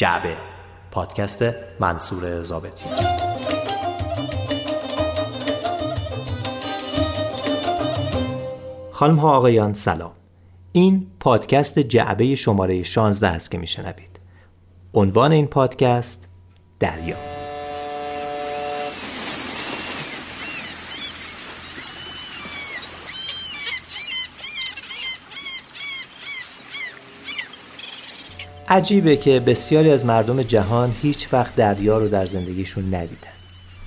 جعبه. پادکست منصور زابطی خانم ها آقایان سلام. این پادکست جعبه شماره 16 است که میشنوید. عنوان این پادکست دریا. عجیبه که بسیاری از مردم جهان هیچ وقت دریا رو در زندگیشون ندیدن.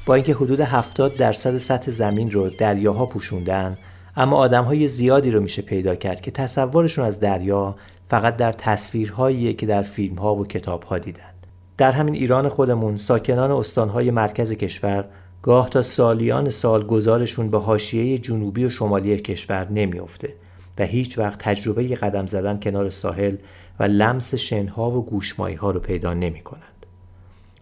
با اینکه حدود 70 درصد سطح زمین رو دریاها پوشوندن اما آدم های زیادی رو میشه پیدا کرد که تصورشون از دریا فقط در تصویرهایی که در فیلم ها و کتاب ها دیدن. در همین ایران خودمون ساکنان استانهای مرکز کشور گاه تا سالیان سال گذارشون به حاشیه جنوبی و شمالی کشور نمیافته و هیچ وقت تجربه قدم زدن کنار ساحل و لمس شنها و گوشمایی ها رو پیدا نمی کنند.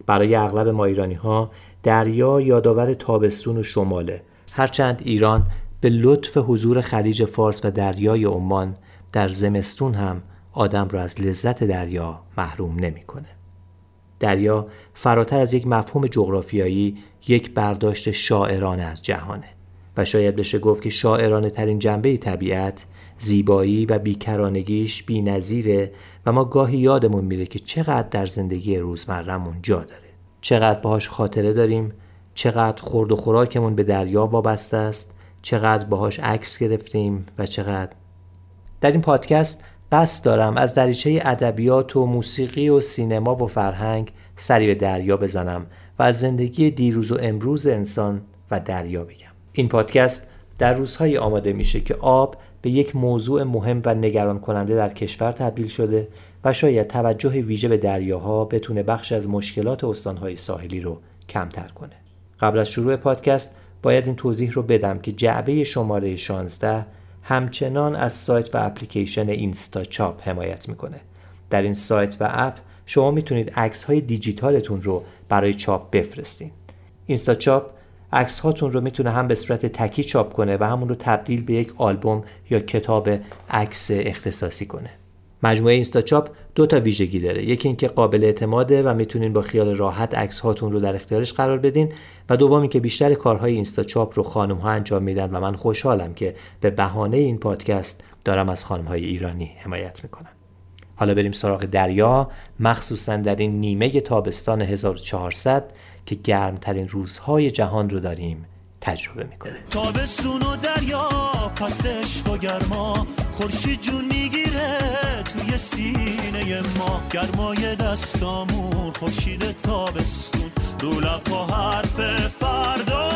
برای اغلب ما ایرانی ها دریا یادآور تابستون و شماله هرچند ایران به لطف حضور خلیج فارس و دریای عمان در زمستون هم آدم را از لذت دریا محروم نمی‌کنه. دریا فراتر از یک مفهوم جغرافیایی یک برداشت شاعرانه از جهانه و شاید بشه گفت که شاعرانه ترین جنبه طبیعت زیبایی و بیکرانگیش بی نظیره و ما گاهی یادمون میره که چقدر در زندگی روزمرهمون جا داره. چقدر باهاش خاطره داریم چقدر خورد و خوراکمون به دریا وابسته است چقدر باهاش عکس گرفتیم و چقدر. در این پادکست بس دارم از دریچه ادبیات و موسیقی و سینما و فرهنگ سری به دریا بزنم و از زندگی دیروز و امروز انسان و دریا بگم. این پادکست در روزهای آماده میشه که آب به یک موضوع مهم و نگران کننده در کشور تبدیل شده و شاید توجه ویژه به دریاها بتونه بخش از مشکلات استانهای ساحلی رو کمتر کنه. قبل از شروع پادکست باید این توضیح رو بدم که جعبه شماره 16 همچنان از سایت و اپلیکیشن اینستا چاپ حمایت می‌کنه. در این سایت و اپ شما می‌تونید عکس های دیجیتالتون رو برای چاپ بفرستین. اینستا چاپ عکس هاتون رو می‌تونه هم به صورت تکی چاپ کنه و همون رو تبدیل به یک آلبوم یا کتاب عکس اختصاصی کنه. مجموعه اینستا چاپ دو تا ویژگی داره. یکی اینکه قابل اعتماده و می‌تونین با خیال راحت عکس هاتون رو در اختیارش قرار بدین و دومی که بیشتر کارهای اینستا چاپ رو خانم ها انجام میدن و من خوشحالم که به بهانه این پادکست دارم از خانم های ایرانی حمایت می‌کنم. حالا بریم سراغ دریا مخصوصا در این نیمه تابستان 1400 که گرمترین روزهای جهان رو داریم تجربه می‌کنه. تابستون و دریا پست عشق و گرما خورشید جون می‌گیره توی سینه ما. گرمای دستامون خورشید تابستون. رو لبا حرف فردامون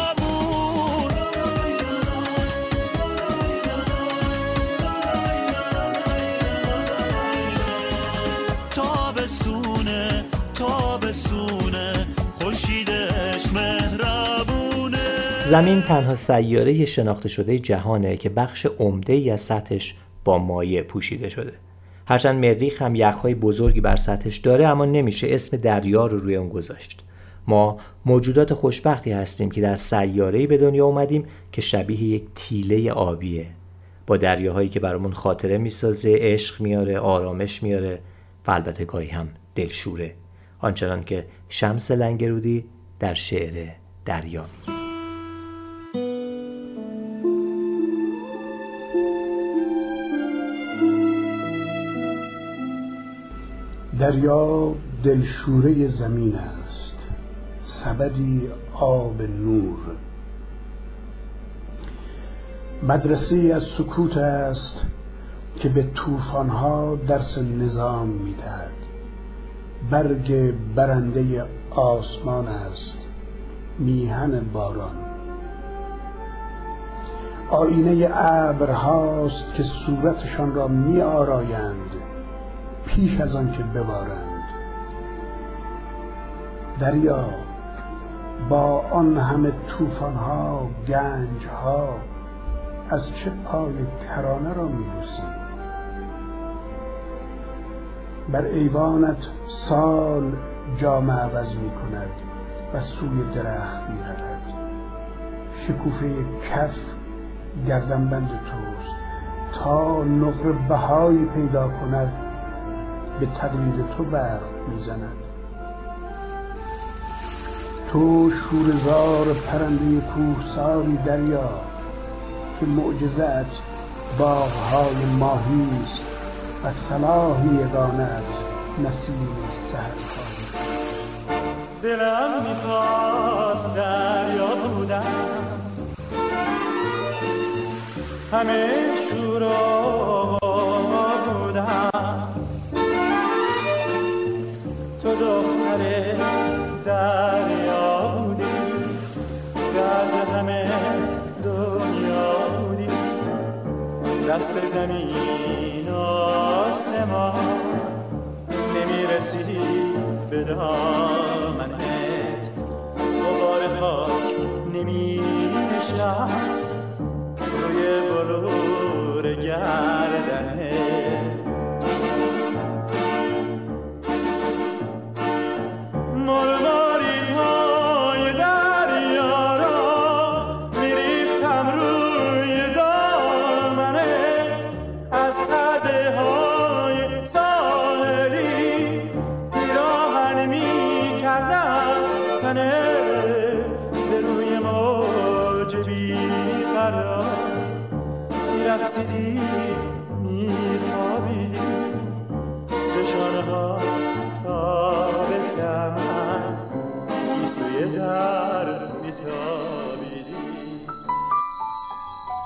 زمین تنها سیاره شناخته شده جهانه که بخش عمده ای از سطحش با مایع پوشیده شده. هرچند مریخ هم یخهای بزرگی بر سطحش داره اما نمیشه اسم دریا رو روی اون گذاشت. ما موجودات خوشبختی هستیم که در سیاره‌ای به دنیا اومدیم که شبیه یک تیله آبیه. با دریاهایی که برامون خاطره می‌سازه عشق میاره آرامش میاره و البته گاهی هم دلشوره. آنچنان که شمس لنگرودی در شعر دریا میگه. دریا دلشوره زمین است. سبدی آب نور. مدرسه از سکوت است که به طوفانها درس نظام می‌دهد. برگ برنده آسمان است میهن باران. آینه ابرهاست که صورتشان را می آرایند پیش از آن که ببارند دریا با آن همه طوفانها گنجها از چه پای کرانه را میبوسی؟ بر ایوانت سال جام عوض می کند و سوی درخت می رود شکوفه کف گردنبند توست تا نقر بهایی پیدا کند به تقلید تو برق می‌زند. تو شورزار پرنده کوهساری دریا که معجزت باغهای ماهی است و صلاح یگانت نسیم سهرکاری دلم می‌خواست دریا بودم همه شورا دست زمین آسمان. نمی‌رسی به دامنت. غبار خاک نمی نشست روی بلور گردنه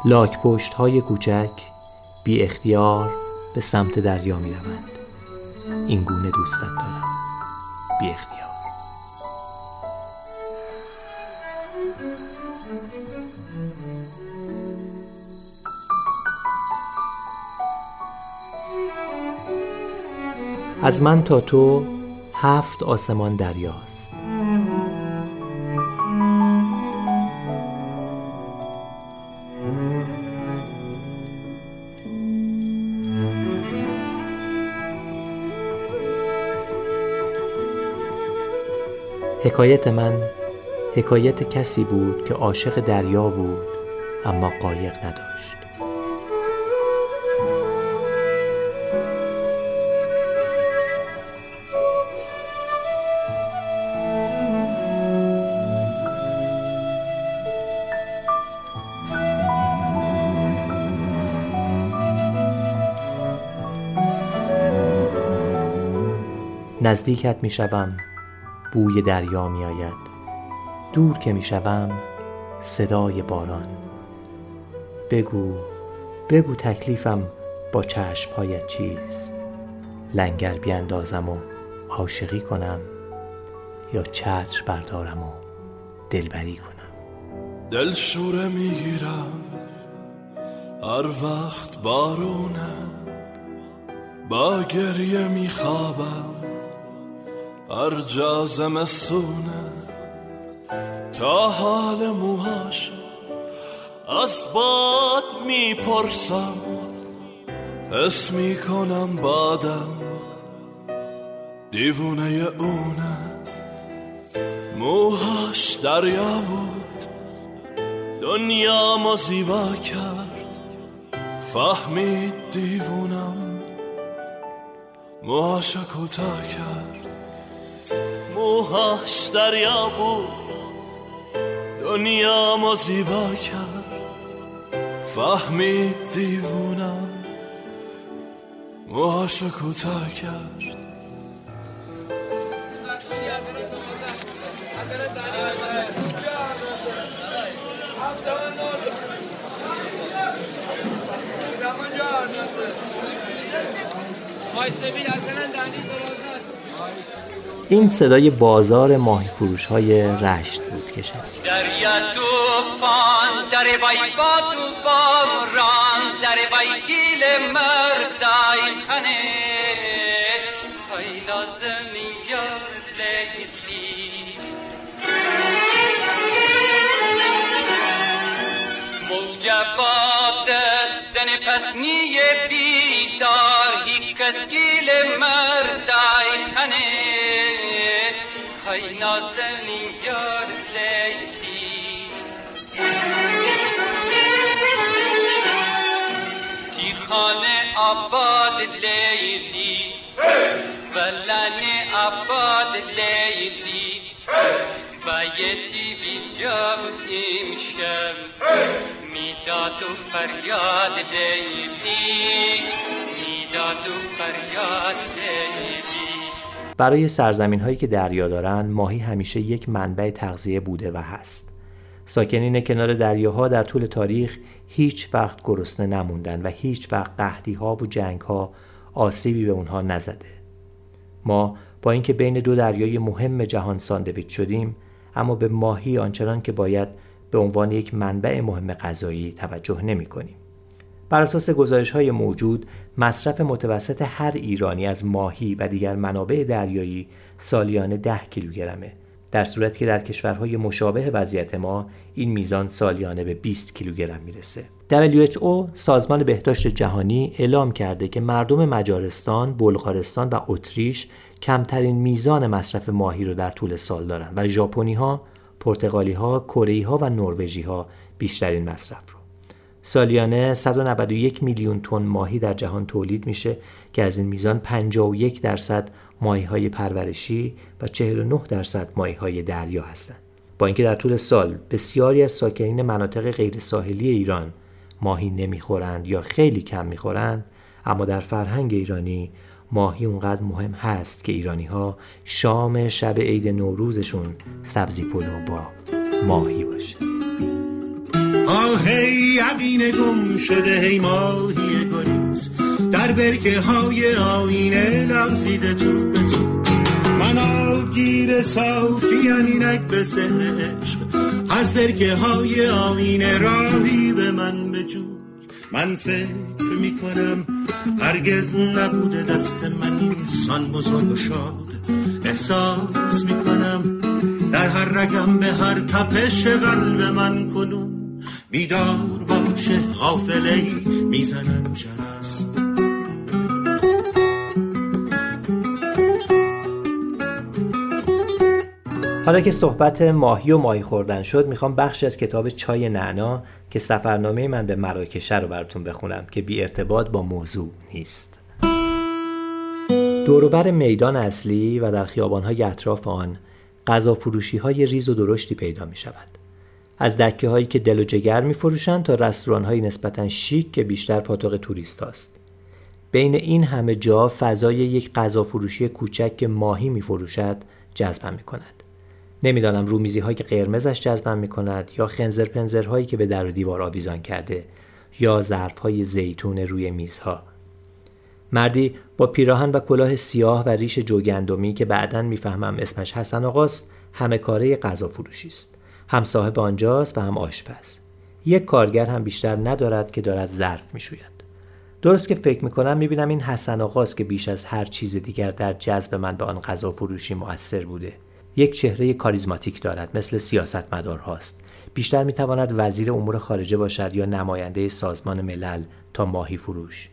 لاک پشت های کوچک بی اختیار به سمت دریا می روند. این گونه دوستت دارم. بی اختیار. از من تا تو هفت آسمان دریاست. حکایت من حکایت کسی بود که عاشق دریا بود اما قایق نداشت. نزدیکت می شوم بوی دریا می آید دور که می شوم صدای باران. بگو بگو تکلیفم با چشمهایت چیست؟ لنگر بیاندازم و عاشقی کنم یا چتر بردارم و دلبری کنم؟ دل شوره می‌گیرم هر وقت بارونه با گریه میخوابم. هر زمستونه تا حال موهاش از باد می‌پرسم. حس می‌کنم بادم دیوونه اونه موهاش دریا بود دنیا زیبا کرد. فهمید دیوونم موهاش کوتاه کرد. موهاش دریا بود. دنیا ما زیبا کرد. فهمید دیوونم. موهاشو کوتاه کرد. این صدای بازار ماهی فروش های رشت بود که شد. موجبات دستن پسنی بیدار هی کس گیل مردای خنه های نازنین یار لیلی. تی خانه آباد لیلی. ولن عباد لیلی. بیتی بی جب امشب می‌داد و فریاد لیلی. می‌داد و فریاد لیلی. برای سرزمین هایی که دریا دارن ماهی همیشه یک منبع تغذیه بوده و هست ساکنین کنار دریاها در طول تاریخ هیچ وقت گرسنه نموندن و هیچ وقت قهدی ها و جنگ ها آسیبی به اونها نزده ما با اینکه بین دو دریای مهم جهان ساندویچ شدیم اما به ماهی آنچنان که باید به عنوان یک منبع مهم غذایی توجه نمی کنیم. بر اساس گزارش های موجود مصرف متوسط هر ایرانی از ماهی و دیگر منابع دریایی سالیانه 10 کیلوگرمه در صورتی که در کشورهای مشابه وضعیت ما این میزان سالیانه به 20 کیلوگرم می‌رسه. WHO سازمان بهداشت جهانی اعلام کرده که مردم مجارستان، بلغارستان و اتریش کمترین میزان مصرف ماهی رو در طول سال دارند و ژاپنی ها، پرتغالی ها، کره ها و نروژی ها بیشترین مصرف رو. سالیانه 191 میلیون تن ماهی در جهان تولید میشه که از این میزان 51 درصد ماهی های پرورشی و 49 درصد ماهی های دریا هستند. با اینکه در طول سال بسیاری از ساکنین مناطق غیر ساحلی ایران ماهی نمی‌خورند یا خیلی کم می‌خورند اما در فرهنگ ایرانی ماهی اونقدر مهم هست که ایرانی ها شام شب عید نوروزشون سبزی پلو با ماهی باشه آهی یقین گم شده هی ماهی گریز. در برکه های آینه لغزیده تو به تو. من آگیر صافی اینک به عشق. از برکه های آینه راهی به من بجو. من فکر می‌کنم هرگز نبوده دست من اینسان بزرگ و شاد. احساس می‌کنم در هر رگم به هر تپش قلب من کنون. بیدار باشه غافله ای می‌زنم جرس حالا که صحبت ماهی و ماهی خوردن شد می‌خوام بخشی از کتاب چای نعنا که سفرنامه من به مراکشه رو براتون بخونم که بی ارتباط با موضوع نیست دوروبر میدان اصلی و در خیابانهای اطراف آن غذا فروشی های ریز و درشتی پیدا می شود. از دکه هایی که دل و جگر می فروشند تا رستوران های نسبتا شیک که بیشتر پاتوق توریست هاست. بین این همه جا فضای یک غذا فروشی کوچک که ماهی می فروشد جذبم می کند. نمی‌دانم رومیزی هایی که قرمزش جذبم می کند یا خنزر پنزر هایی که به در و دیوار آویزان کرده یا ظرف های زیتون روی میزها مردی با پیراهن و کلاه سیاه و ریش جوگندمی که بعدا می‌فهمم اسمش حسن آقاست همه کاره غذا فروشی است هم صاحب آنجاست و هم آشپز یک کارگر هم بیشتر ندارد که دارد ظرف می‌شوید. درست که فکر می‌کنم می‌بینم این حسن آقاست که بیش از هر چیز دیگر در جذب من به آن غذا فروشی مؤثر بوده. یک چهره کاریزماتیک دارد مثل سیاست هاست. بیشتر می‌تواند وزیر امور خارجه باشد یا نماینده سازمان ملل تا ماهی فروش.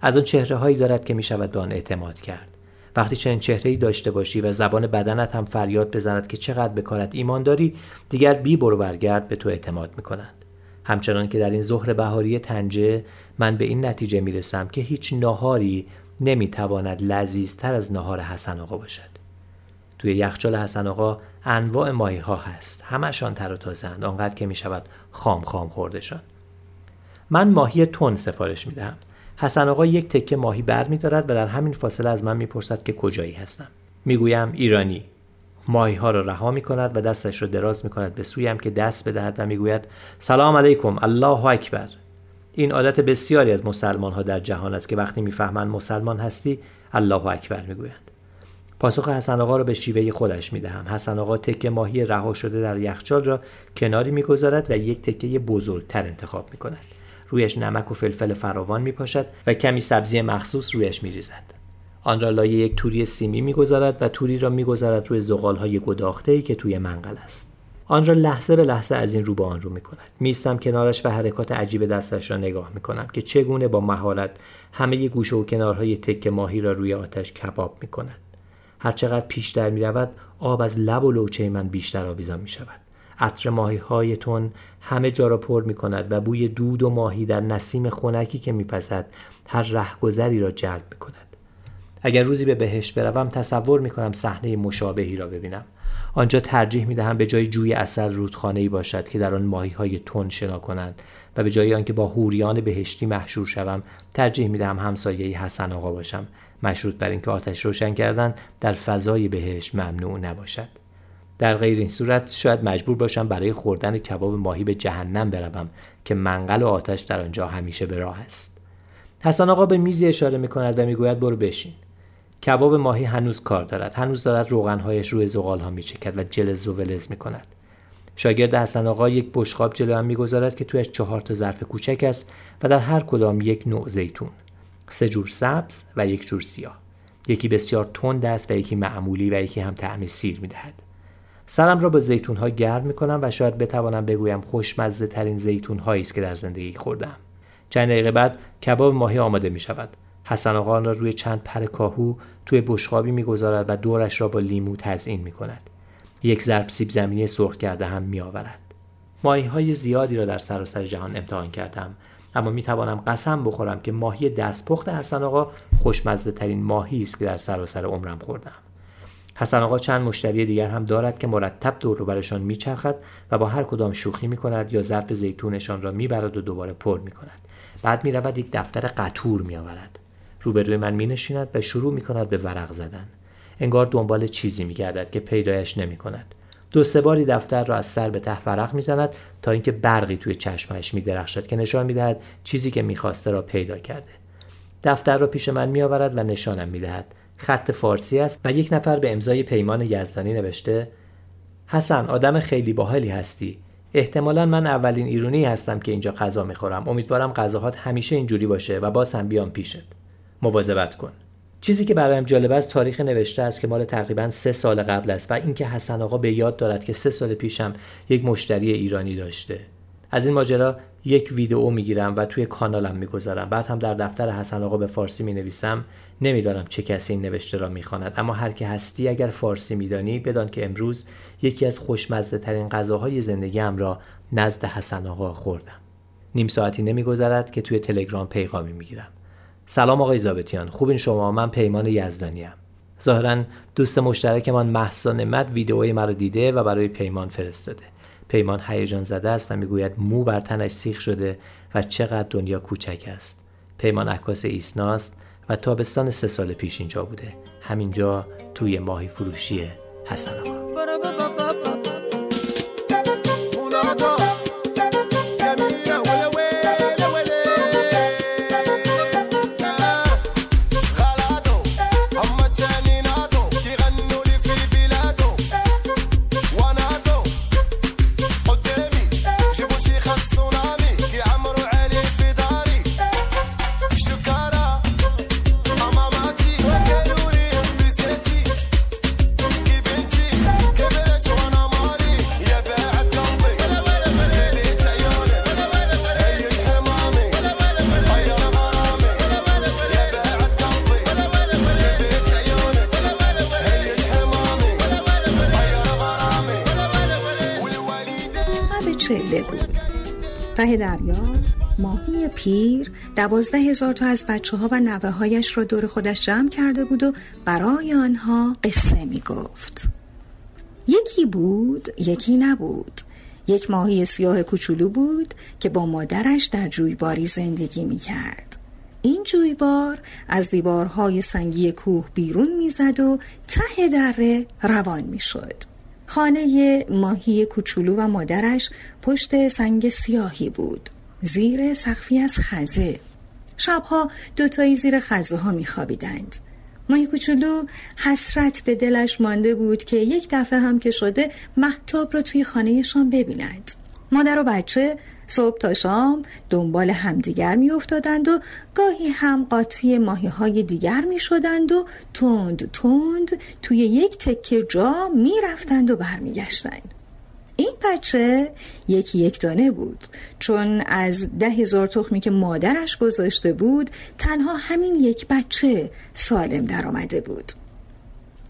از آن چهره هایی دارد که می شود دان اعتماد کرد. وقتی چنین چهره ای داشته باشی و زبان بدنت هم فریاد بزند که چقدر به کارت ایمان داری دیگر بی برو برگرد به تو اعتماد می کنند همچنان که در این ظهر بهاری تنجه من به این نتیجه می رسم که هیچ ناهاری نمی تواند لذیذتر از ناهار حسن آقا باشد. توی یخچال حسن آقا انواع ماهی ها هست. همشان تر و تازند آنقدر که می شود خام خام خوردشان من ماهی تون سفارش می دهم حسن آقا یک تکه ماهی بر می دارد و در همین فاصله از من می‌پرسد که کجایی هستم می‌گویم ایرانی ماهی ها را رها می کند و دستش را دراز می کند به سویم که دست بدهد و می‌گوید سلام علیکم الله اکبر این عادت بسیاری از مسلمان ها در جهان است که وقتی می‌فهمند مسلمان هستی الله اکبر می‌گویند پاسخ حسن آقا را به شیوه خودش می دهم. حسن آقا تکه ماهی رها شده در یخچال را کناری می‌گذارد و یک تکه بزرگتر انتخاب می کند. رویش نمک و فلفل فراوان می پاشد و کمی سبزی مخصوص رویش می ریزد. آن را لایه یک توری سیمی می‌گذارد و توری را می‌گذارد روی زغال های گداخته ای که توی منقل است. آن را لحظه به لحظه از این رو به آن رو می کند. میستم کنارش و حرکات عجیب دستش را نگاه می کنم که چگونه با مهارت همه گوشه و کنارهای تک ماهی را روی آتش کباب می کند. هرچقدر پیشتر می رود آب از لب و لوچه من بیشتر آویزان می شود. عطر ماهی های تون همه جا را پر می کند و بوی دود و ماهی در نسیم خونکی که میپزد هر رهگذری را جلب می کند. اگر روزی به بهشت بروم تصور می‌کنم صحنه مشابهی را ببینم. آنجا ترجیح می‌دهم به جای جوی اصل رودخانه باشد که در آن ماهی های تن شنا کنند و به جای آنکه با هوریان بهشتی محشور شوم ترجیح می‌دهم همسایه حسن آقا باشم. مشروط بر اینکه آتش روشن کردن در فضای بهشت ممنوع نباشد. در غیر این صورت شاید مجبور باشم برای خوردن کباب ماهی به جهنم بروم که منقل و آتش در آنجا همیشه به راه است. حسن آقا به میزی اشاره می کند و می‌گوید برو بشین. کباب ماهی هنوز کار دارد. هنوز دارد روغنهایش روی زغال ها می چکد و جلز و ولز می کند شاگرد حسن آقا یک بشقاب جلو هم می‌گذارد که تویش چهار تا ظرف کوچک است و در هر کدام یک نوع زیتون سه جور سبز و یک جور سیاه. یکی بسیار تند است و یکی معمولی و یکی هم طعم سیر می‌دهد. سرم را با زیتون ها گرم می کنم و شاید بتوانم بگویم خوشمزه ترین زیتون هایی است که در زندگی خوردم چند دقیقه بعد کباب ماهی آماده می شود حسن آقا را روی چند پر کاهو توی بشقابی می‌گذارد و دورش را با لیمو تزئین می کند یک ضرب سیب زمینی سرخ کرده هم می آورد ماهی های زیادی را در سراسر جهان امتحان کردم اما می توانم قسم بخورم که ماهی دستپخت حسن آقا خوشمزه ترین ماهی است که در سراسر عمرم خوردم حسن آقا چند مشتری دیگر هم دارد که مرتب دور برشان میچرخد و با هر کدام شوخی می کند یا ظرف زیتونشان را می‌برد و دوباره پر می کند بعد می رود یک دفتر قطور می آورد روبروی من می نشیند و شروع می کند به ورق زدن. انگار دنبال چیزی می گردد که پیدایش نمی کند دو سه باری دفتر را از سر به ته ورق می‌زند تا اینکه برقی توی چشمش می درخشد که نشان می‌دهد چیزی که می‌خواسته را پیدا کرده. دفتر را پیش من میآورد و نشانم می‌دهد. خط فارسی است و یک نفر به امضای پیمان یزدانی نوشته حسن آدم خیلی باحالی هستی. احتمالا من اولین ایرونی هستم که اینجا غذا می‌خورم. امیدوارم غذاهات همیشه اینجوری باشه و باز هم بیام پیشت. مواظبت کن. چیزی که برایم جالب است تاریخ نوشته است که مال تقریبا سه سال قبل است و اینکه حسن آقا به یاد دارد که سه سال پیشم یک مشتری ایرانی داشته. از این ماجرا یک ویدئو می‌گیرم و توی کانالم می‌گذارم. بعد هم در دفتر حسن آقا به فارسی می نویسم نمی‌دانم چه کسی این نوشته را می‌خواند. اما هر که هستی اگر فارسی میدانی بدان که امروز یکی از خوشمزه ترین غذاهای زندگیم را نزد حسن آقا خوردم. نیم ساعتی نمیگذرد که توی تلگرام پیغامی می‌گیرم. سلام آقای زابتیان خوبین شما؟ من پیمان یزدانی ام ظاهرا دوست مشترکمان محسا نعمت ویدئوی مرا دیده و برای پیمان فرستاده. پیمان هیجان زده است و می‌گوید مو بر تنش سیخ شده و چقدر دنیا کوچک است. پیمان عکاس ایسناست و تابستان سه سال پیش اینجا بوده. همینجا توی ماهی فروشی حسن آقا. ته دریا ماهی پیر دوازده هزار تا از بچه ها و نوه هایش را دور خودش جمع کرده بود و برای آنها قصه می گفت یکی بود یکی نبود. یک ماهی سیاه کوچولو بود که با مادرش در جویباری زندگی می کرد این جویبار از دیوارهای سنگی کوه بیرون می‌زد و ته دره روان می‌شد. خانه ماهی کوچولو و مادرش پشت سنگ سیاهی بود. زیر سقفی از خزه. شبها دوتایی زیر خزه ها میخوابیدند. ماهی کوچولو حسرت به دلش مانده بود که یک دفعه هم که شده محتاب را توی خانهشان ببیند. مادر و بچه صبح تا شام دنبال همدیگر می افتادند و گاهی هم قاطی ماهی های دیگر می شدند و تند تند توی یک تکه جا می رفتند و برمیگشتند. این بچه یکی یک دانه بود. چون از ده هزار تخمی که مادرش گذاشته بود تنها همین یک بچه سالم در آمده بود.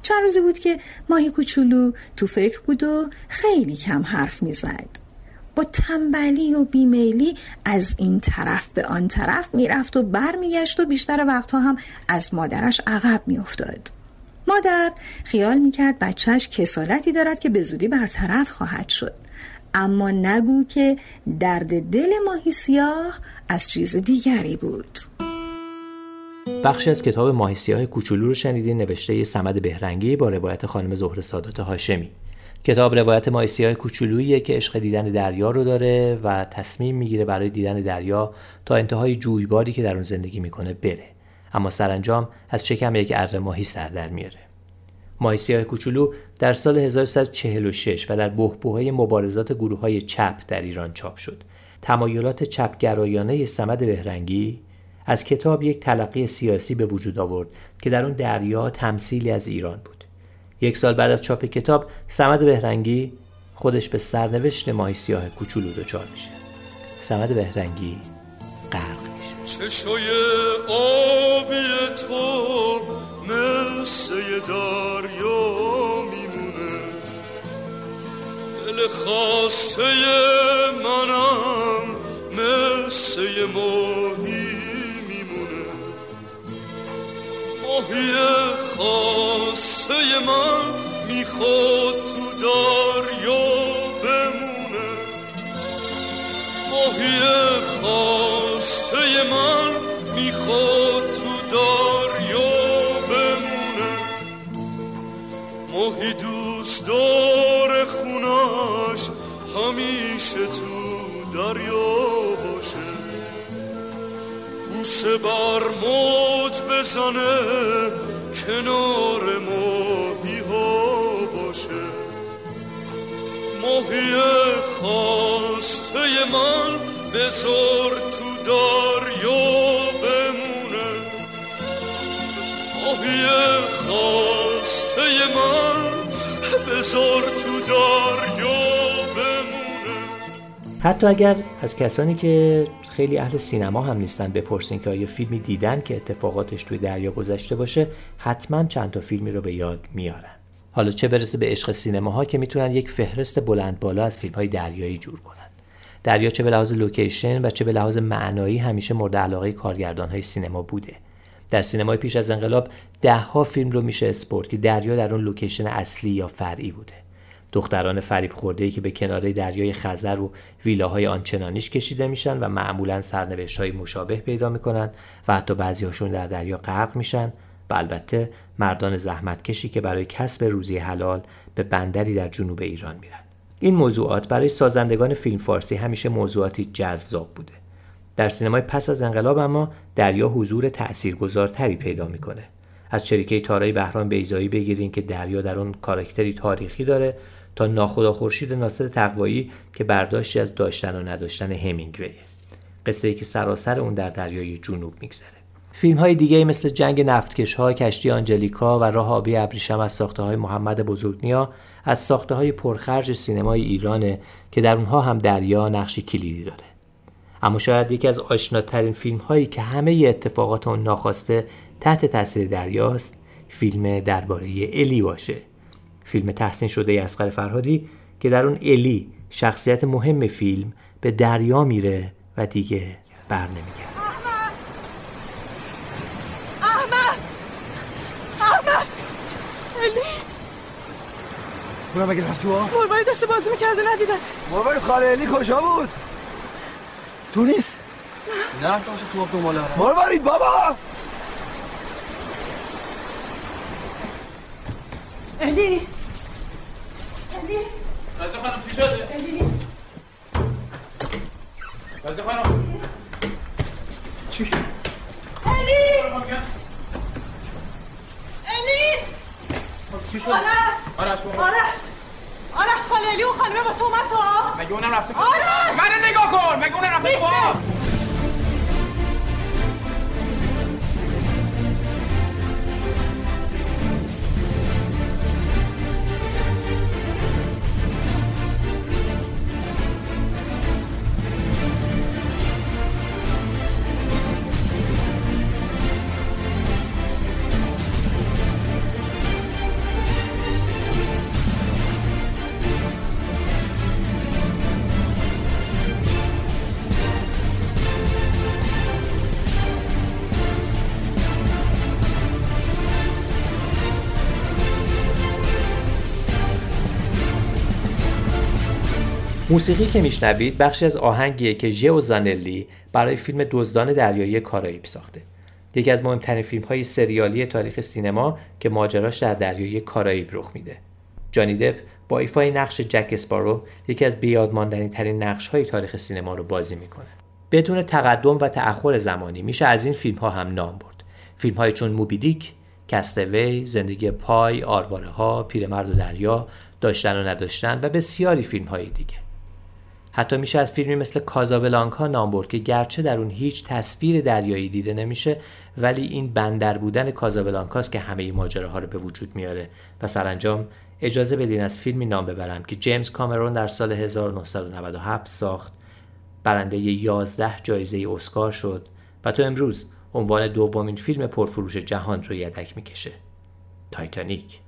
چند روزی بود که ماهی کوچولو تو فکر بود و خیلی کم حرف می‌زد. تنبلی و بیمیلی از این طرف به آن طرف می‌رفت و برمیگشت و بیشتر وقتها هم از مادرش عقب میافتاد. مادر خیال می‌کرد بچهش کسالتی دارد که به زودی برطرف خواهد شد. اما نگو که درد دل ماهی سیاه از چیز دیگری بود. بخشی از کتاب ماهی سیاه کوچولو رو شنیدین نوشته سمد بهرنگی با روایت خانم زهر سادات هاشمی. کتاب روایت ماهی سیاه کوچولوییه که عشق دیدن دریا رو داره و تصمیم می‌گیره برای دیدن دریا تا انتهای جویباری که در اون زندگی می‌کنه بره اما سرانجام از چکم یک اره ماهی سر در میاره ماهی سیاه کوچولو در سال 1346 و در بحبوهای مبارزات گروه های چپ در ایران چاپ شد. تمایلات چپگرایانه سمد بهرنگی از کتاب یک تلقی سیاسی به وجود آورد که در اون دریا تمثیلی از ایران بود. یک سال بعد از چاپ کتاب سمد بهرنگی خودش به سرنوشت ماهی سیاه کوچولو دچار میشه. سمد بهرنگی غرق میشه. چشای آبی تو مثل دریا میمونه دل خاصه منم مثل ماهی میمونه ماهی خاصه من می‌خواد تو دریا بمونه ماهی خواسته من می‌خواد تو دریا ماهی دوست داره خونش همیشه تو دریا باشه. بوسه بر موج بزنه کنار ماهی ماهی خواسته من بزار تو دریا بمونه. ماهی خواسته من بزار تو دریا بمونه. حتی اگر از کسانی که خیلی اهل سینما هم نیستن بپرسین که آیا فیلمی دیدن که اتفاقاتش توی دریا گذشته باشه حتما چند تا فیلمی رو به یاد میارن. حالا چه برسه به عشق سینماها که می‌تونن یک فهرست بلند بالا از فیلم های دریایی جور کنن. دریا چه به لحاظ لوکیشن و چه به لحاظ معنایی همیشه مورد علاقه کارگردان های سینما بوده. در سینمای پیش از انقلاب دهها فیلم رو میشه اسم برد که دریا در اون لوکیشن اصلی یا فرعی بوده. دختران فریب خورده که به کناره دریای خزر و ویلاهای آنچنانیش کشیده میشن و معمولا سرنوشت های مشابه پیدا می‌کنن و حتی بعضی هاشون در دریا غرق میشن. و البته مردان زحمت کشی که برای کسب روزی حلال به بندری در جنوب ایران میرن. این موضوعات برای سازندگان فیلم فارسی همیشه موضوعاتی جذاب بوده. در سینمای پس از انقلاب اما دریا حضور تاثیرگذارتری پیدا می‌کنه. از چریکه تارای بهرام بیزایی بگیرین که دریا در اون کارکتری تاریخی داره تا ناخدا خورشید ناصر تقوایی که برداشتی از داشتن و نداشتن همینگویه. قصه ای که سراسر اون در دریای جنوب میگذره. فیلم های دیگه مثل جنگ نفتکش ها کشتی آنجلیکا و راه آبی ابریشم از ساخته های محمد بزرگنیا از ساخته های پرخرج سینمای ایرانه که در اونها هم دریا نقشی کلیدی داره. اما شاید یکی از آشناترین فیلم هایی که همه اتفاقات اون ناخواسته تحت تاثیر دریاست فیلم درباره الی باشه. فیلم تحسین شده اسقر فرهادی که در اون الی شخصیت مهم فیلم به دریا میره و دیگه بر نمیگرده احمد احمد الی اونم مگه رفت تو ها؟ مربایی داشته بازی می‌کرده ندیدم مربای خاله الی کجا بود؟ تو نیست؟ نه نه تو آب دنباله مربارید بابا الی الی رازه خانم چی شده؟ الی رازه خانم چی شد؟ الی الی چی شد؟ آرش بابا. آرش. آرش خاله الی اون خانمه با تو اومد تو. مگه اونم رفته آرش! منو نگاه کن. مگه اونم رفته تو موسیقی که میشنوید بخشی از آهنگیه که ژئو زانلی برای فیلم دزدان دریایی کارائیب ساخته. یکی از مهمترین فیلم های سریالی تاریخ سینما که ماجراش در دریای کارائیب رخ میده. جانی دپ با ایفای نقش جک اسپارو یکی از بیادماندنی ترین نقش های تاریخ سینما رو بازی می‌کنه. بدون تقدم و تأخر زمانی میشه از این فیلم ها هم نام برد. فیلم های چون موبیدیک کستوی، زندگی پای، آرواره ها، پیرمرد و دریا، داشتن و نداشتن و بسیاری فیلم های دیگه. حتی میشه از فیلمی مثل کازابلانکا نام برد که گرچه در اون هیچ تصویر دریایی دیده نمیشه ولی این بندر بودن کازابلانکاست که همه ماجراها رو به وجود میاره. و سرانجام اجازه بدین از فیلمی نام ببرم که جیمز کامرون در سال 1997 ساخت. برنده 11 جایزه اسکار شد و تا امروز عنوان دومین فیلم پرفروش جهان رو یدک می‌کشه. تایتانیک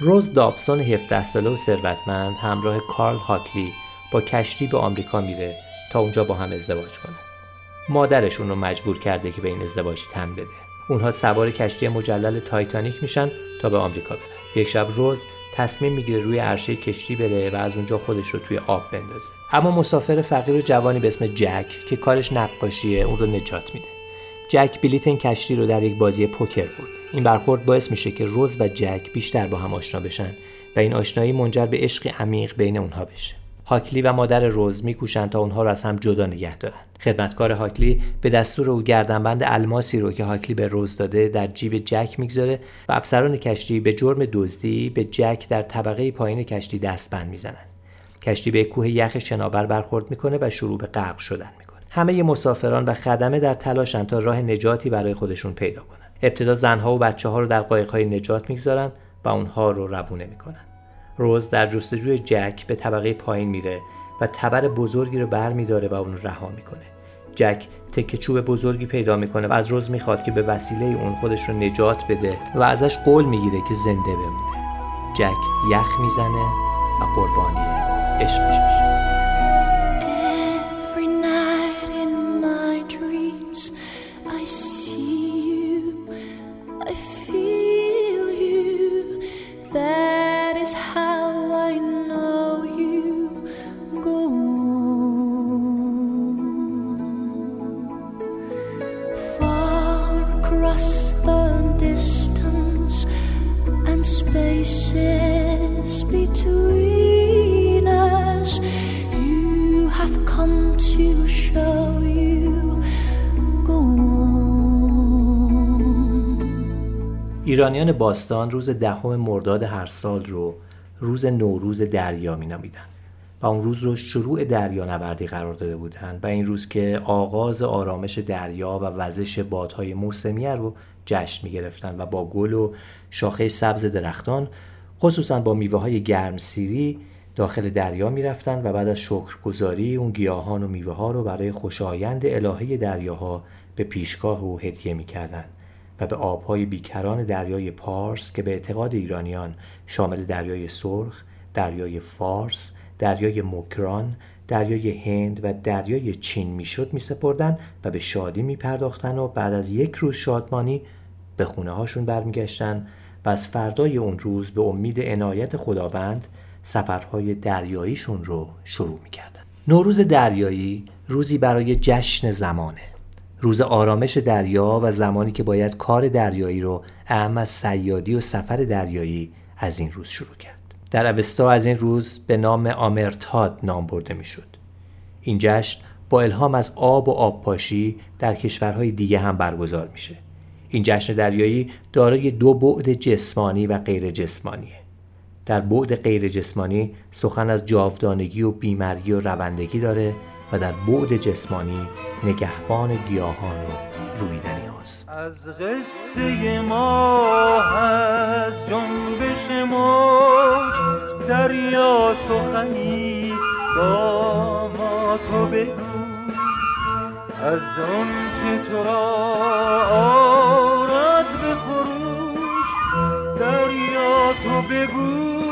روز دابسون 17 ساله و ثروتمند همراه کارل هاکلی با کشتی به آمریکا میره تا اونجا با هم ازدواج کنه. مادرش اون رو مجبور کرده که به این ازدواج تن بده. اونها سوار کشتی مجلل تایتانیک میشن تا به آمریکا برن. یک شب روز تصمیم می‌گیره روی عرشه کشتی بره و از اونجا خودش رو توی آب بندازه. اما مسافر فقیر و جوانی به اسم جک که کارش نقاشیه اون رو نجات میده. جک بلیت این کشتی رو در یک بازی پوکر برد. این برخورد باعث میشه که روز و جک بیشتر با هم آشنا بشن و این آشنایی منجر به عشق عمیق بین اونها بشه. هاکلی و مادر روز میکوشند تا اونها رو از هم جدا نگه دارن. خدمتکار هاکلی به دستور او گردنبند الماسی رو که هاکلی به روز داده در جیب جک می‌گذاره و افسران کشتی به جرم دزدی به جک در طبقه پایین کشتی دستبند می‌زنن. کشتی به کوه یخ شناور برخورد می‌کنه و شروع به غرق شدن می‌کنه. همه مسافران و خدمه در تلاشن تا راه نجاتی برای خودشون پیدا کنن. ابتدا زنها و بچه ها رو در قایقهای نجات می‌گذارن و اونها رو روونه می‌کنن. روز در جستجوی جک به طبقه پایین میره و تبر بزرگی رو بر میداره و اون رو رها می‌کنه. جک تکه چوب بزرگی پیدا می‌کنه و از روز می‌خواد که به وسیله اون خودش رو نجات بده و ازش قول می‌گیره که زنده بمونه. جک یخ می‌زنه و قربانی عشقش میشه. ایرانیان باستان روز دهم مرداد هر سال رو روز نوروز دریا می نامیدن و اون روز رو شروع دریا نوردی قرار داده بودند و این روز که آغاز آرامش دریا و وزش بادهای موسمیه رو جشن می گرفتن و با گل و شاخه سبز درختان خصوصا با میوه های گرم سیری داخل دریا می رفتن و بعد از شکرگزاری اون گیاهان و میوه ها رو برای خوشایند الهه دریاها به پیشگاه و هدیه می کردن. و به آبهای بیکران دریای پارس که به اعتقاد ایرانیان شامل دریای سرخ، دریای فارس، دریای مکران، دریای هند و دریای چین می‌شد می سپردن و به شادی می پرداختن و بعد از یک روز شادمانی به خونه هاشون برمیگشتن و از فردای اون روز به امید عنایت خداوند سفرهای دریاییشون رو شروع می‌کردن. نوروز دریایی روزی برای جشن زمانه. روز آرامش دریا و زمانی که باید کار دریایی رو اهم از سیادی و سفر دریایی از این روز شروع کرد. در اوستا از این روز به نام آمرتاد نام برده می‌شد. این جشن با الهام از آب و آبپاشی در کشورهای دیگه هم برگزار میشه. این جشن دریایی دارای دو بعد جسمانی و غیر جسمانیه. در بعد غیر جسمانی سخن از جاودانگی و بیماری و روندگی داره و در بعد جسمانی نگهبان گیاهان و رویدنی هاست از قصه ما از جنبش موج دریا سخنی با ما تو بگو. از آن چه تو را آرد به خروش دریا تو بگو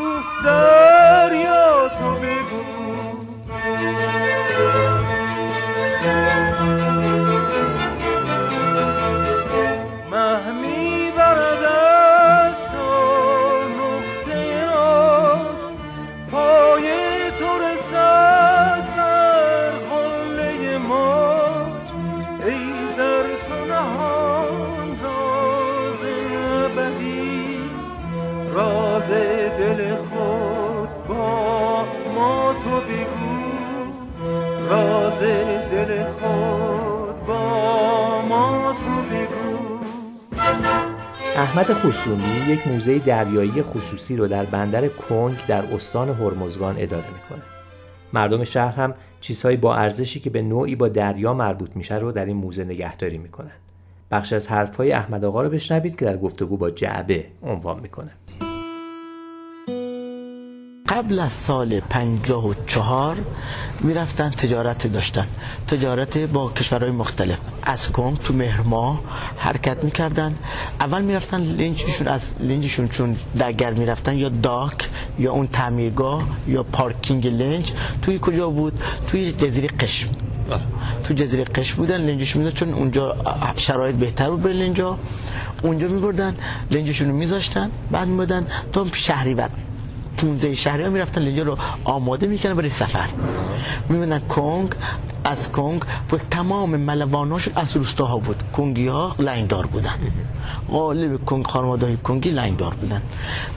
دریا احمد خصومی یک موزه دریایی خصوصی رو در بندر کنگ در استان هرمزگان اداره می‌کنه. مردم شهر هم چیزهایی با ارزشی که به نوعی با دریا مربوط میشه رو در این موزه نگهداری می‌کنن. بخش از حرفهای احمد آقا رو بشنوید که در گفتگو با جعبه عنوان می‌کنه. قبل از سال 54 می‌رفتن تجارت داشتن تجارت با کشورهای مختلف از کنگ تو مهرما حرکت می‌کردن. اول می‌رفتن لنجشون از لنجشون چون دگر می‌رفتن یا داک یا اون تعمیرگاه یا پارکینگ لنج. توی کجا بود؟ توی جزیره قشم. تو جزیره قشم بودن لنجشون میدن چون اونجا شرایط بهتر بود برای لنجا. اونجا میبردن لنجشون رو میذاشتن بعد میبردن تا شهریور. 15 شهری ها می‌رفتن لنجا رو آماده می‌کنن برای سفر. میمونن کنگ از کنگ و تمام ملواناشون از روستاها بود. کنگی ها لنگدار بودن. غالب کنگ خانواده های کنگی لنگدار بودن.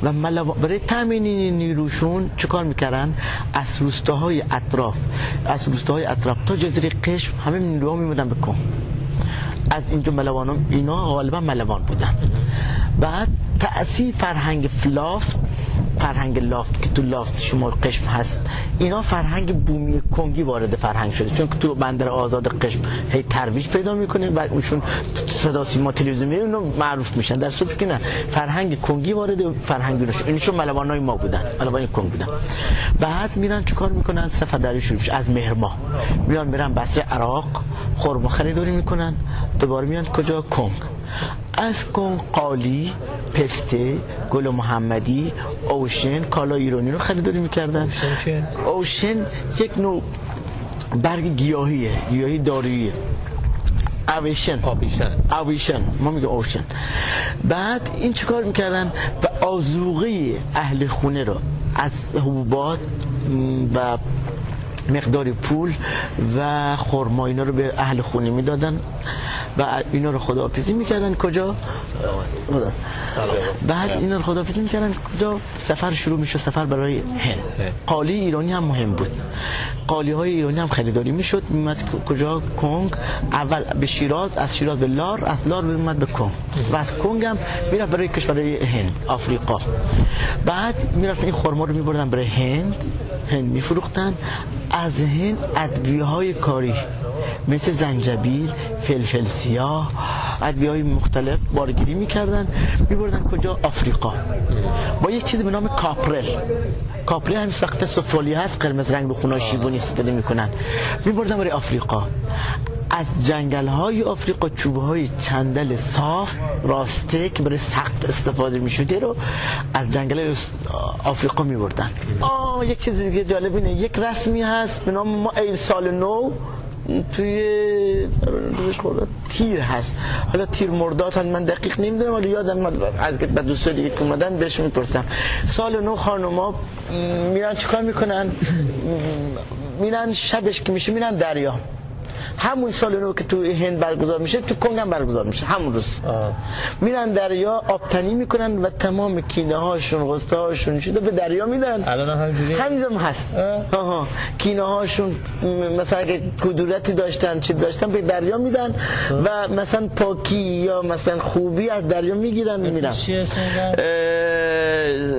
و ملو... برای تامین نیروشون چکار می‌کردن؟ از روستاهای اطراف از روستاهای اطراف تا جزیره قشم همه نیروها میمودن به کنگ. از اینجا ملوان اینا غالبا ملوان بودن. بعد تأثیر فرهنگ فلافت فرهنگ لافت که تو لافت شما قشم هست اینا فرهنگ بومی کنگی وارد فرهنگ شده. چون تو بندر آزاد قشم هی ترویج پیدا می‌کنه و اونشون صدا سیما تلویزیون میره معروف میشن. در صورتی که نه فرهنگ کنگی وارد فرهنگ نشه اینشون ملوانای ما بودن ملوان کنگ بودن. بعد میرن چیکار می‌کنن؟ سفر دری شروع از مهرما میان میرن بصره عراق خرما خریداری می‌کنن. دوباره میان. کجا؟ کنگ. از کنگ قالی پسته گل محمدی اوشن. کالا ایرانی رو خریداری می‌کردن. اوشن یک نوع برگ گیاهیه گیاهی داروییه اویشن. اویشن. ما میگه اوشن. بعد این چیکار می‌کردن؟ و آزوغه اهل خونه رو از حبوبات و مقداری پول و خرما اینا رو به اهل خونه می‌دادن و اینا رو خداحافظی می‌کردن. کجا؟ بعد اینا رو خداحافظی می‌کردن. کجا؟ سفر شروع میشه سفر برای هند. قالی ایرانی هم مهم بود. قالی های ایرانی هم خریداری می‌شد. میمد کجا؟ کنگ. اول به شیراز از شیراز به لار از لار میمد به کنگ. و از کنگ هم می‌رفت برای کشورهای هند آفریقا. بعد می‌رفت این خرما رو میبردن برای هند. هند میفروختن از هند ادویه های کاری مثل زنجبیل فلفل سیاه ادویه های مختلف بارگیری می‌کردن میبردن کجا؟ آفریقا. با یک چیزی به نام کاپرل. کاپرل هم سخت سفالی هست قرمز رنگ رو خونه شیبونی استفاده می‌کنن میبردن برای آفریقا. از جنگل های آفریقا چوبه های چندل صاف راسته که برای سخت استفاده می شده رو از جنگل آفریقا می بردن آه یک چیز دیگه جالب اینه. یک رسمی هست به نام ما ای سال نو. توی تیر هست. حالا تیر مرداد من دقیق نمی‌دونم ولی یادم از به دوستا دیگه که اومدن بهش می‌پرسم. سال نو خانوما میرن چیکار می‌کنن؟ میرن شبش که میشه میرن دریا. همون سال نو که تو هند برگزار میشه تو کنگ هم برگزار میشه همون روز. میرن دریا آبتنی می‌کنن و تمام کینه هاشون غصه هاشون شده به دریا میدن. الان همینجوری؟ همینجا هست. آها. کینه هاشون مثلا اگه کدورتی داشتن چی داشتن به دریا میدن و مثلا پاکی یا مثلا خوبی از دریا می‌گیرن میرن.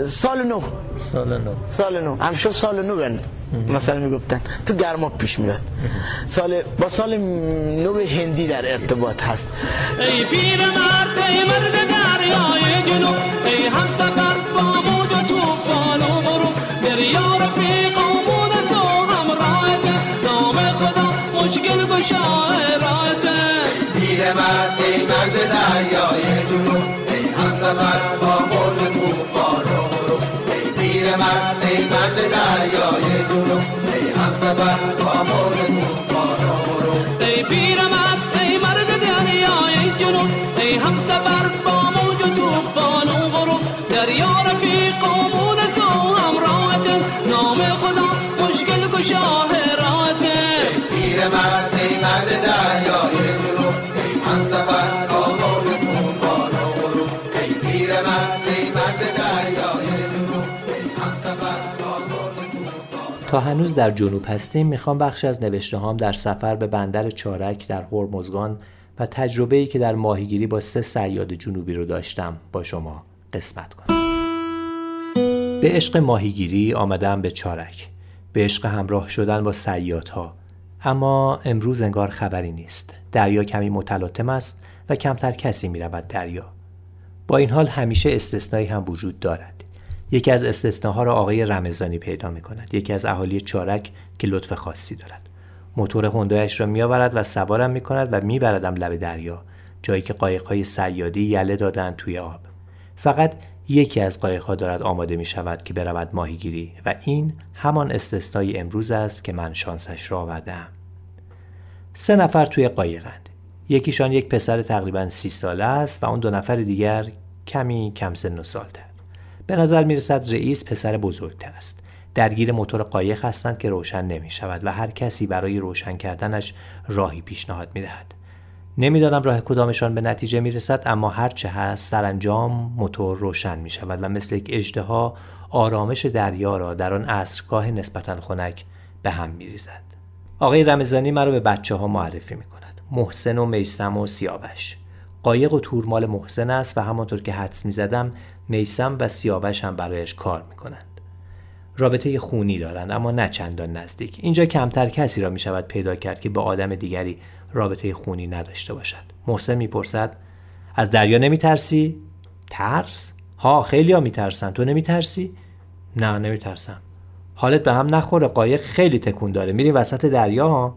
سال نو. سال نو. سال نو. همشو سال نو بند. مثلا می‌گفتن. تو گرما پیش میاد. سال با سال نو هندی در ارتباط هست. ای پیر مرد ای مرد دریای جنوب ای هم سفر با موج و توفان و برو دریا رفیق و بود تو همراهت نام خدا مشکل گشای راهت پیر مرد ای مرد دریای جنوب ای هم سفر با موج و توفان و برو ای پیر مرد ای مرد دریای برو ای هم سفر با موج توفانا برو. ای پیرمرد ای مرد دریای جنوب ای هم سفر با موج توفان و غروب. دریا رفیق قامون تو همراهت نام خدا مشکل گشا هرات پیرمرد ای مرد دریای جنوب ای هم سفر با تا هنوز در جنوب هستیم می‌خوام بخش از نوشته هام در سفر به بندر چارک در هرمزگان و تجربه ای که در ماهیگیری با سه صیاد جنوبی رو داشتم با شما قسمت کنم. به عشق ماهیگیری آمدم به چارک. به عشق همراه شدن با صیادها اما امروز انگار خبری نیست. دریا کمی متلاطم است و کمتر کسی می رود دریا. با این حال همیشه استثنایی هم وجود دارد. یکی از استثناها را آقای رمضانی پیدا می کند یکی از اهالی چارک که لطف خاصی دارد. موتور هوندایش را میآورد و سوارم می کند و میبردم لب دریا جایی که قایقهای سیادی یله دادند توی آب. فقط یکی از قایقها دارد آماده می شود که برود ماهیگیری و این همان استثنای امروز است که من شانسش را آوردم سه نفر توی قایقند یکیشان یک پسر تقریبا سی ساله است و اون دو نفر دیگر کمی کم سن و سالتر. به نظر می رسد رئیس پسر بزرگتر است درگیر موتور قایق هستند که روشن نمی شود و هر کسی برای روشن کردنش راهی پیشنهاد می دهد. نمی‌دانم راه کدامشان به نتیجه می رسد اما هرچه هست سرانجام موتور روشن می شود و مثل یک اجدها آرامش دریا را در آن عصرگاه نسبتا خنک به هم می ریزد. آقای رمضانی مرا به بچه ها معرفی می کند. محسن و میسم و سیاوش. قایق و تور مال محسن است و همانطور که حدس می زدم میسم و سیاوش هم برایش کار می کنند. رابطه خونی دارند اما نه چندان نزدیک. اینجا کمتر کسی را می شود پیدا کرد که با آدم دیگری رابطه خونی نداشته باشد. محسن می‌پرسد از دریا نمی ترسی؟ ترس؟ ها خیلی ها تو نمی ترسی؟ نه نمی ترسم حالت به هم نخوره. قایق خیلی تکون داره. میری وسط دریا؟ ها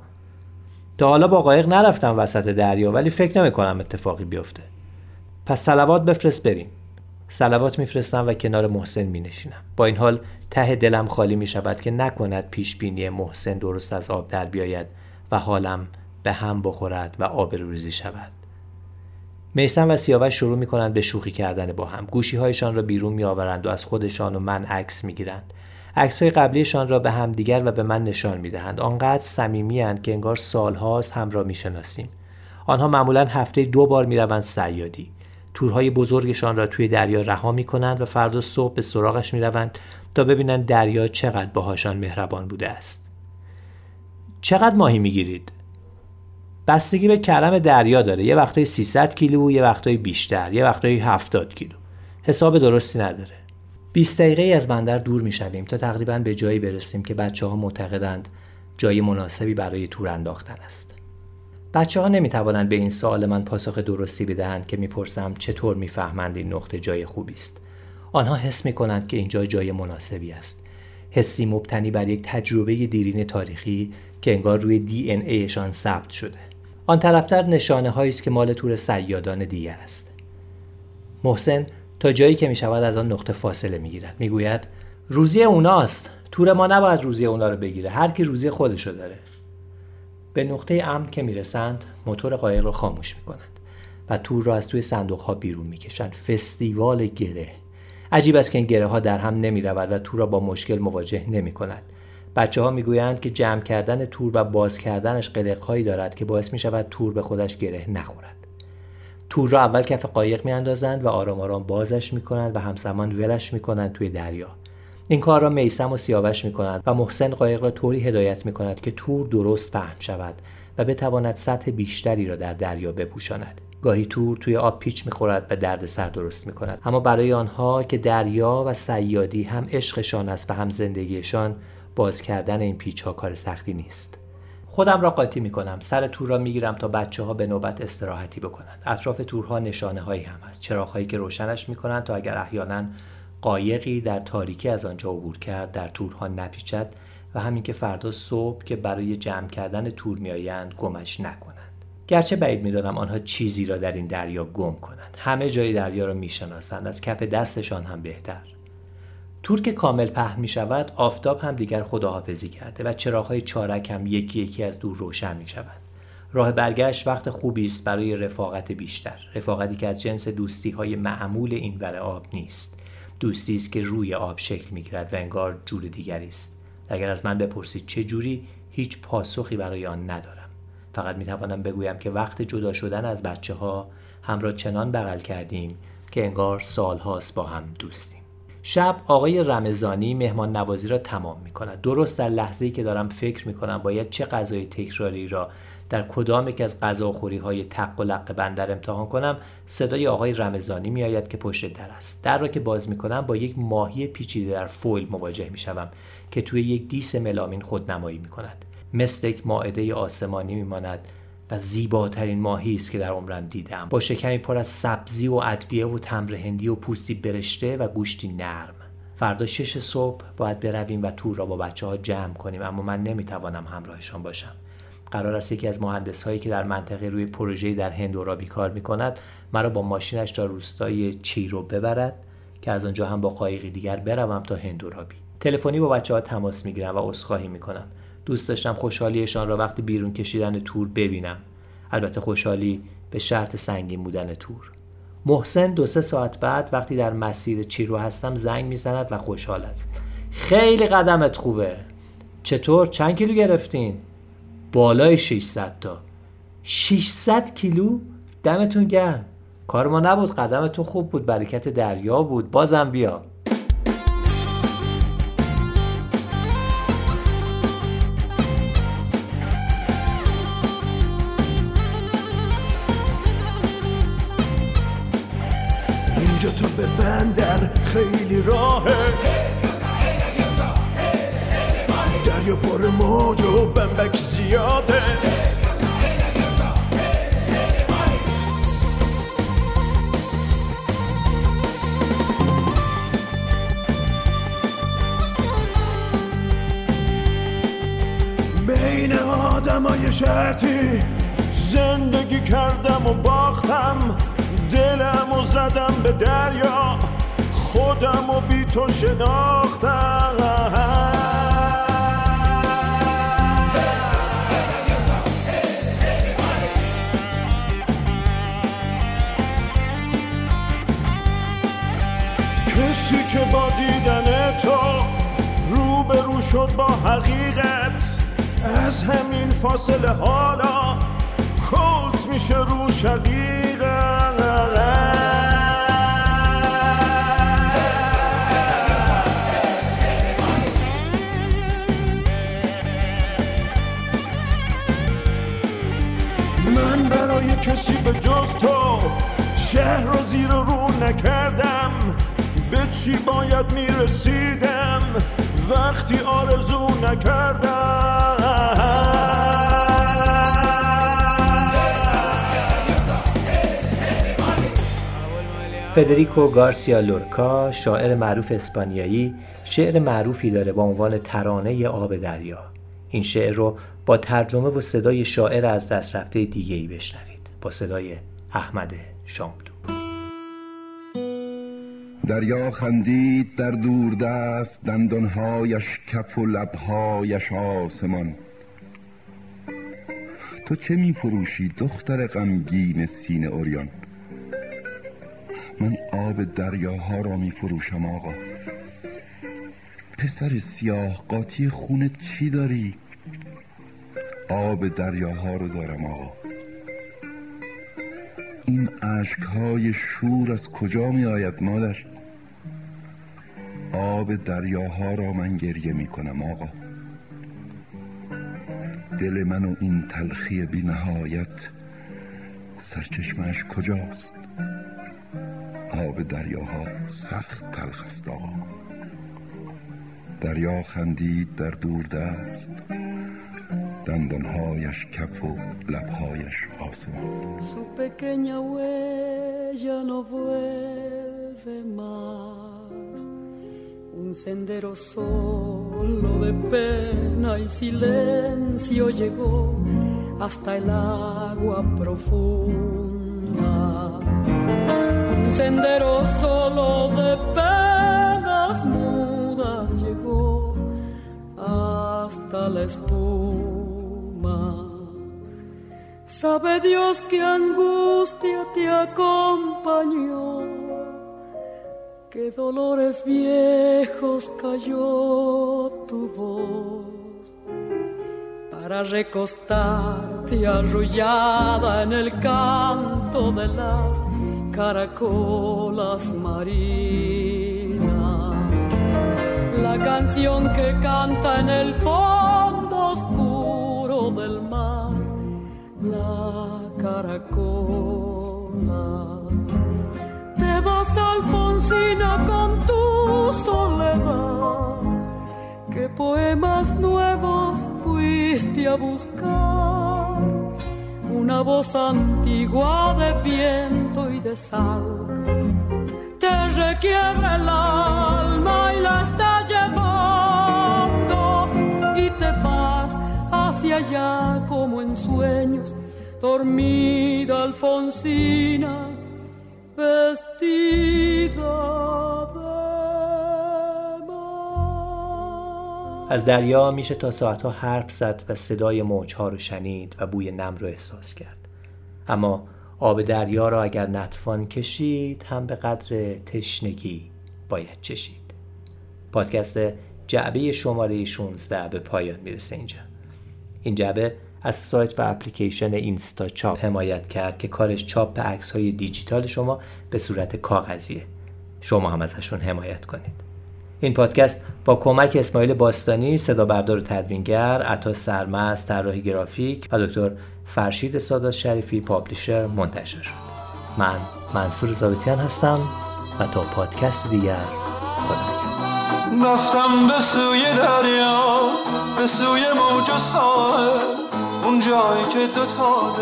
تا حالا با قایق نرفتم وسط دریا ولی فکر نمی کنم اتفاقی بیفته. پس سلوات بفرست بریم. سلوات میفرستم و کنار محسن می نشینم. با این حال ته دلم خالی می شود که نکند پیش بینی محسن درست از آب در بیاید و حالم به هم بخورد و آبروریزی شود. میسم و سیاوش شروع می کنند به شوخی کردن با هم. گوشی هایشان را بیرون می آورند و از خودشان و من عکس می گیرند. عکس های قبلیشان را به هم دیگر و به من نشان می دهند. آنقدر صمیمی که انگار سالهاست هم را می شناسیم. آنها معمولا هفته دو بار می روند سیادی. تورهای بزرگشان را توی دریا رها می کنند و فردا صبح به سراغش می روند تا ببینند دریا چقدر باهاشان مهربان بوده است. چقدر ماهی می گیرید؟ بستگی به کرم دریا داره یه وقتای 300 کیلو یه وقتای بیشتر یه وقتای 70 کیلو حساب درستی نداره 20 دقیقه از بندر دور می‌شویم تا تقریبا به جایی برسیم که بچه ها معتقدند جای مناسبی برای تور انداختن است بچه ها نمی توانند به این سوال من پاسخ درستی بدهند که می‌پرسم چطور می‌فهمند این نقطه جای خوبی است. آنها حس می کنند که اینجا جای مناسبی است. حسی مبتنی بر یک تجربه دیرین تاریخی که انگار روی دی ان ایشان ثبت شده. آن طرفتر نشانه هایی است که مال تور سیادان دیگر است. محسن تا جایی که می شود از آن نقطه فاصله می گیرد می گوید روزی اوناست. تور ما نباید روزی اونا رو بگیره. هر کی روزی خودشو داره. به نقطه امن که می‌رسند موتور قایق را خاموش می کنند و تور را از توی صندوق ها بیرون می کشند فستیوال گره عجیب است که این گره ها در هم نمی رود و تور را با مشکل مواجه نمی کند بچه ها می‌گویند که جمع کردن تور و باز کردنش هایی دارد که باعث می شود تور به خودش گره نخورد. تور را اول کف قایق می اندازند و آرام آرام بازش می کنند و همزمان ولش می کنند توی دریا. این کار را میسم و سیاوش می کنند و محسن قایق را طوری هدایت می کند که تور درست پهن شود و بتواند سطح بیشتری را در دریا بپوشاند. گاهی تور توی آب پیچ می‌خورد و درد سر درست می کند اما برای آنها که دریا و سیادی هم عشقشان است و هم زندگیشان باز کردن این پیچ ها کار سختی نیست. خودم را قاطی می کنم سر تور را می گیرم تا بچه ها به نوبت استراحتی بکنند. اطراف تورها نشانه هایی هم هست. چراغ هایی که روشنش می کنند تا اگر احیانا قایقی در تاریکی از آنجا عبور کرد در تورها نپیچد و همین که فردا صبح که برای جمع کردن تور میآیند گمش نکنند. گرچه بعید می‌دانم آنها چیزی را در این دریا گم کنند. همه جای دریا را می‌شناسند از کف دستشان هم بهتر. تور که کامل پهن می شود آفتاب هم دیگر خداحافظی کرده و چراغهای چارک هم یکی یکی از دور روشن می شود. راه برگشت وقت خوبی است برای رفاقت بیشتر. رفاقتی که از جنس دوستی های معمول این ور آب نیست. دوستی است که روی آب شکل می‌گیرد و انگار جور دیگری است. اگر از من بپرسید چه جوری هیچ پاسخی برای آن ندارم. فقط می توانم بگویم که وقت جدا شدن از بچه ها هم را چنان بغل کردیم که انگار سالهاست با هم دوستیم. شب آقای رمزانی مهمان نوازی را تمام می کند درست در لحظه‌ای که دارم فکر می کنم باید چه غذای تکراری را در کدام یک از غذاخوری های تق و لق بندر امتحان کنم صدای آقای رمزانی می آید که پشت در است. در را که باز می کنم با یک ماهی پیچیده در فویل مواجه می شوم که توی یک دیس ملامین خودنمایی می کند مثل یک ماعده آسمانی می ماند و زیباترین ماهی است که در عمرم دیدم. با شکمی پر از سبزی و ادویه و تمر هندی و پوستی برشته و گوشتی نرم. فردا شش صبح باید برویم و تور را با بچه ها جمع کنیم اما من نمی‌توانم همراهشان باشم. قرار است یکی از مهندس هایی که در منطقه روی پروژه در هندورابی کار می کند مرا با ماشینش تا روستای چیرو ببرد که از آنجا هم با قایقی دیگر بروم تا هندورابی تلفنی با بچه ها تماس می گیرم و عذرخواهی می کنم دوست داشتم خوشحالیشان را وقتی بیرون کشیدن تور ببینم. البته خوشحالی به شرط سنگین بودن تور. محسن دو سه ساعت بعد وقتی در مسیر چیرو هستم زنگ می‌زند و خوشحال است. خیلی قدمت خوبه. چطور؟ چند کیلو گرفتین؟ بالای 600 تا. 600 کیلو؟ دمتون گرم. کار ما نبود قدمتون خوب بود برکت دریا بود. بازم بیا. اینجا تو به بندر خیلی راهه. دریا پر موج و بمبک زیاده. بین آدمای شرطی زندگی کردم و باختم. دلم و زدم به دریا. خودم و بی تو شناختم. که با دیدن تو روبرو شد با حقیقت. از همین فاصله حالا کلت میشه رو من برای کسی به جز تو شهر رو زیر رو نکردم چی باید می‌رسیدم. وقتی آرزو نکردم. فدریکو گارسیا لورکا شاعر معروف اسپانیایی شعر معروفی داره با عنوان ترانه آب دریا. این شعر رو با ترجمه و صدای شاعر از دست رفته دیگه ای بشنوید. با صدای احمد شاملو دریا خندید در دور دست دندانهایش کف و لبهایش آسمان تو چه می فروشی دختر غمگین سینه اوریان من آب دریاها را می فروشم آقا پسر سیاه قاطی خونت چی داری؟ آب دریاها رو دارم آقا این اشکهای شور از کجا می آید مادر؟ آب دریاها را من گریه می کنم آقا. دل من و این تلخی بی نهایت سرچشمش کجاست؟ آب دریاها سخت تلخ است آقا. دریا خندید در دور دست. دندانهایش کف و لبهایش آسمان. Su pequeña huella no vuelve más. Un sendero solo de pena y silencio llegó hasta el agua profunda. Un sendero solo de penas mudas llegó hasta la espuma. Sabe Dios qué angustia te acompañó que dolores viejos cayó tu voz para recostarte arrullada en el canto de las caracolas marinas. La canción que canta en el fondo oscuro del mar, la caracola. Alfonsina, con tu soledad. ¿Qué poemas nuevos fuiste a buscar? Una voz antigua de viento y de sal te requiebra el alma y la está llevando y te vas hacia allá como en sueños, dormida Alfonsina, از دریا میشه تا ساعتها حرف زد و صدای موجها رو شنید و بوی نم رو احساس کرد. اما آب دریا را اگر نطفان کشید هم به قدر تشنگی باید چشید. پادکست جعبه شماره 16 به پایان می‌رسه اینجا. این جعبه از سایت و اپلیکیشن اینستا چاپ حمایت کرد که کارش چاپ عکس های دیجیتال شما به صورت کاغذیه. شما هم ازشون حمایت کنید. این پادکست با کمک اسماعیل باستانی صدا بردار و تدوینگر عطا سرمست طراحی گرافیک و دکتر فرشید سادات شریفی پابلیشر منتشر شد. من منصور زابطیان هستم و تا پادکست دیگر خدا رفتم به سوی دریا به سوی موج و ساحل. اون جایی که دو تا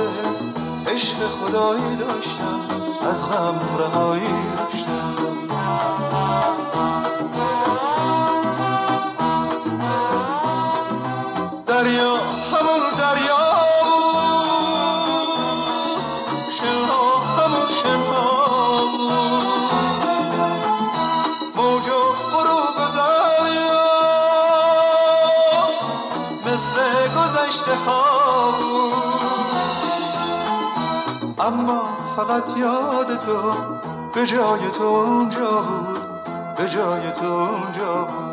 عشق خدایی داشتم از غم رهایی داشتم فقط یاد تو به جای تو اونجا بود به جای تو اونجا بود.